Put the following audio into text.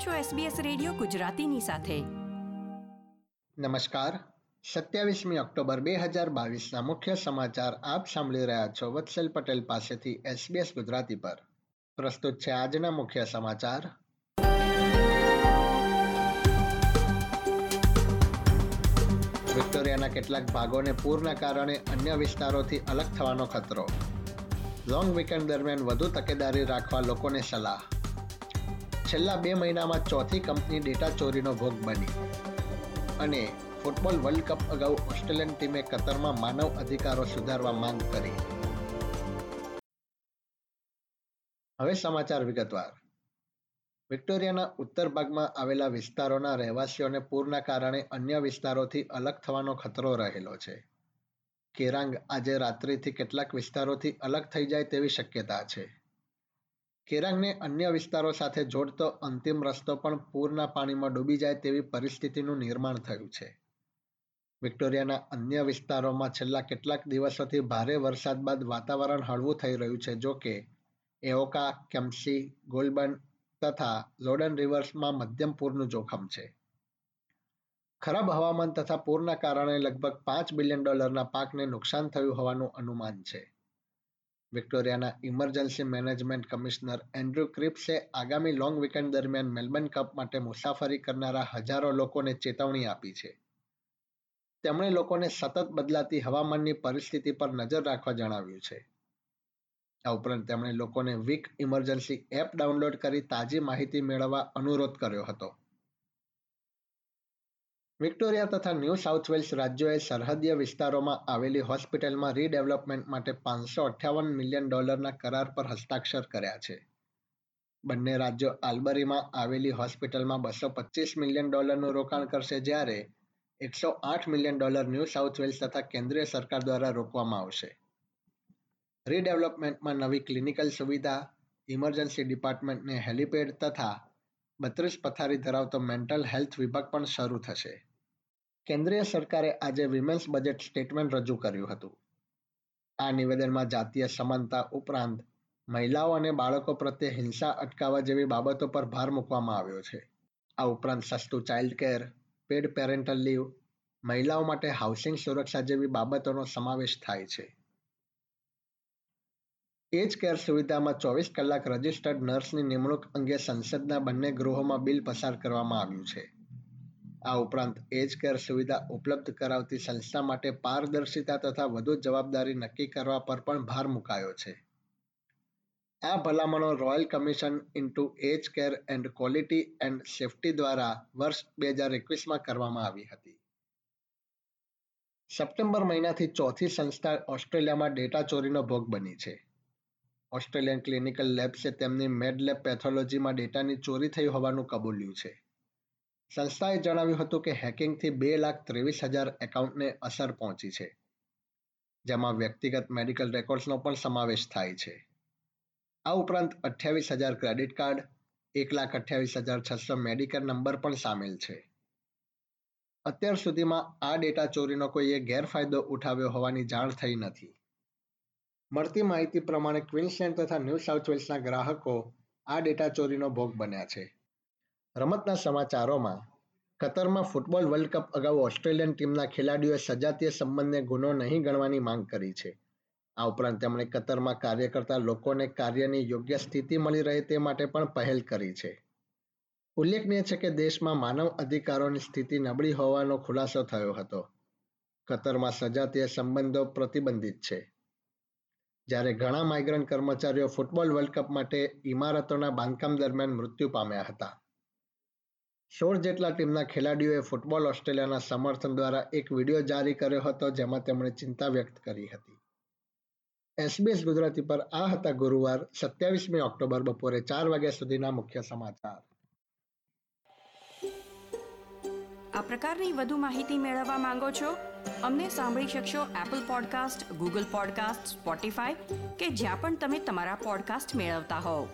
છો SBS radio ગુજરાતીની સાથે. નમસ્કાર. સત્યાવીસમી ઓક્ટોબર બે હજાર બાવીસના મુખ્ય સમાચાર આપ સાંભળી રહ્યા છો વત્સલ પટેલ પાસેથી SBS ગુજરાતી પર. પ્રસ્તુત છે આજના મુખ્ય સમાચાર. વિક્ટોરિયાના કેટલાક ભાગોને પૂરના કારણે અન્ય વિસ્તારોથી અલગ થવાનો ખતરો. લોંગ વીકેન્ડ દરમિયાન વધુ તકેદારી રાખવા લોકોને સલાહ. છેલ્લા બે મહિનામાં ચોથી કંપની ડેટા ચોરીનો ભોગ બની. અને ફૂટબોલ વર્લ્ડ કપ અગાઉ ઓસ્ટ્રેલિયન ટીમે કતરમાં માનવ અધિકારો સુધારવા માંગ કરી. હવે સમાચાર વિગતવાર. વિક્ટોરિયાના ઉત્તર ભાગમાં આવેલા વિસ્તારોના રહેવાસીઓને પૂરના કારણે અન્ય વિસ્તારોથી અલગ થવાનો ખતરો રહેલો છે. કેરાંગ આજે રાત્રિથી કેટલાક વિસ્તારોથી અલગ થઈ જાય તેવી શક્યતા છે. કેરાંગને અન્ય વિસ્તારો સાથે જોડતો અંતિમ રસ્તો પણ પૂરના પાણીમાં ડૂબી જાય તેવી પરિસ્થિતિનું નિર્માણ થયું છે. વિક્ટોરિયાના અન્ય વિસ્તારોમાં છેલ્લા કેટલાક દિવસોથી ભારે વરસાદ બાદ વાતાવરણ હળવું થઈ રહ્યું છે, જો કે એઓકા કેમ્સી ગોલબન તથા લોડન રિવર્સમાં મધ્યમ પૂરનું જોખમ છે. ખરાબ હવામાન તથા પૂરના કારણે લગભગ પાંચ બિલિયન ડોલરના પાકને નુકસાન થયું હોવાનું અનુમાન છે. વિક્ટોરિયાના ઇમરજન્સી મેનેજમેન્ટ કમિશનર એન્ડ્રુ ક્રિપ્સે આગામી લોંગ વીકેન્ડ દરમિયાન મેલબર્ન કપ માટે મુસાફરી કરનારા હજારો લોકોને ચેતવણી આપી છે. તેમણે લોકોને સતત બદલાતી હવામાનની પરિસ્થિતિ પર નજર રાખવા જણાવ્યું છે. આ ઉપરાંત તેમણે લોકોને વીક ઇમરજન્સી એપ ડાઉનલોડ કરી તાજી માહિતી મેળવવા અનુરોધ કર્યો હતો. વિક્ટોરિયા તથા ન્યૂ સાઉથ વેલ્સ રાજ્યોએ સરહદીય વિસ્તારોમાં આવેલી હોસ્પિટલમાં રીડેવલપમેન્ટ માટે પાંચસો અઠ્યાવન મિલિયન ડોલરના કરાર પર હસ્તાક્ષર કર્યા છે. બંને રાજ્યો આલ્બરીમાં આવેલી હોસ્પિટલમાં બસો પચીસ મિલિયન ડોલરનું રોકાણ કરશે જ્યારે એકસો આઠ million dollar New South Wales તથા કેન્દ્રીય સરકાર દ્વારા રોકવામાં આવશે. રીડેવલપમેન્ટમાં નવી ક્લિનિકલ સુવિધા, ઇમરજન્સી ડિપાર્ટમેન્ટને હેલિપેડ તથા બત્રીસ પથારી ધરાવતો મેન્ટલ હેલ્થ વિભાગ પણ શરૂ થશે. કેન્દ્રીય સરકારે આજે વિમેન્સ બજેટ સ્ટેટમેન્ટ રજૂ કર્યું હતું. આ નિવેદનમાં જાતીય સમાનતા ઉપરાંત મહિલાઓ અને બાળકો પ્રત્યે હિંસા અટકાવવા જેવી બાબતો પર ભાર મૂકવામાં આવ્યો છે. આ ઉપરાંત સસ્તું child care paid parental leave મહિલાઓ માટે હાઉસિંગ સુરક્ષા જેવી બાબતોનો સમાવેશ થાય છે. એજ કેર સુવિધામાં ચોવીસ કલાક રજિસ્ટર્ડ નર્સની નિમણૂક અંગે સંસદના બંને ગૃહોમાં બિલ પસાર કરવામાં આવ્યું છે. આ ઉપરાંત એજ કેર સુવિધા ઉપલબ્ધ કરાવતી સંસ્થા માટે પારદર્શિતા તથા વધુ જવાબદારી નક્કી કરવા પર પણ ભાર મુકાયો છે. આ ભલામણો royal commission into aged care and quality and safety દ્વારા વર્ષ બે હજાર એકવીસમાં કરવામાં આવી હતી. સપ્ટેમ્બર મહિનાથી ચોથી સંસ્થા ઓસ્ટ્રેલિયામાં ડેટા ચોરીનો ભોગ બની છે. ઓસ્ટ્રેલિયન ક્લિનિકલ લેબ્સે તેમની મેડલેબ પેથોલોજીમાં ડેટાની ચોરી થઈ હોવાનું કબૂલ્યું છે. સંસ્થાએ જણાવ્યું હતું કે હેકિંગથી બે લાખ ત્રેવીસ હજાર એકાઉન્ટને અસર પહોંચી છે, જેમાં વ્યક્તિગત મેડિકલ રેકોર્ડ્સનો પણ સમાવેશ થાય છે. આ ઉપરાંત અઠ્યાવીસ હજાર ક્રેડિટ કાર્ડ, એક લાખ અઠ્યાવીસ હજાર છસો મેડિકલ નંબર પણ સામેલ છે. અત્યાર સુધીમાં આ ડેટા ચોરીનો કોઈએ ગેરફાયદો ઉઠાવ્યો હોવાની જાણ થઈ નથી. મળતી માહિતી પ્રમાણે ક્વિન્સલેન્ડ તથા ન્યૂ સાઉથ વેલ્સના ગ્રાહકો આ ડેટા ચોરીનો ભોગ બન્યા છે. રમતના સમાચારોમાં, કતરમાં ફૂટબોલ વર્લ્ડ કપ અગાઉ ઓસ્ટ્રેલિયન ટીમના ખેલાડીઓએ સજાતીય સંબંધને ગુનો નહીં ગણવાની માંગ કરી છે. આ ઉપરાંત તેમણે કતરમાં કાર્ય કરતા લોકોને કાર્યની યોગ્ય સ્થિતિ મળી રહે તે માટે પણ પહેલ કરી છે. ઉલ્લેખનીય છે કે દેશમાં માનવ અધિકારોની સ્થિતિ નબળી હોવાનો ખુલાસો થયો હતો. કતરમાં સજાતીય સંબંધો પ્રતિબંધિત છે. જ્યારે ઘણા માઇગ્રન્ટ કર્મચારીઓ ફૂટબોલ વર્લ્ડ કપ માટે ઇમારતોના બાંધકામ દરમિયાન મૃત્યુ પામ્યા હતા. સોળ જેટલા ટીમના ખેલાડીઓએ ફૂટબોલ ઓસ્ટ્રેલિયાના સમર્થન દ્વારા એક વીડિયો જારી કર્યો હતો, જેમાં તેમણે ચિંતા વ્યક્ત કરી હતી. એસબીએસ ગુજરાતી પર આ હતા ગુરુવાર, સત્યાવીસમી ઓક્ટોબર બપોરે ચાર વાગ્યા સુધીના મુખ્ય સમાચાર. આ પ્રકારની વધુ માહિતી મેળવવા માંગો છો? અમને સાંભળી શકશો Apple podcast Google podcast Spotify કે જ્યાં પણ તમે તમારા પોડકાસ્ટ મેળવતા હોવ.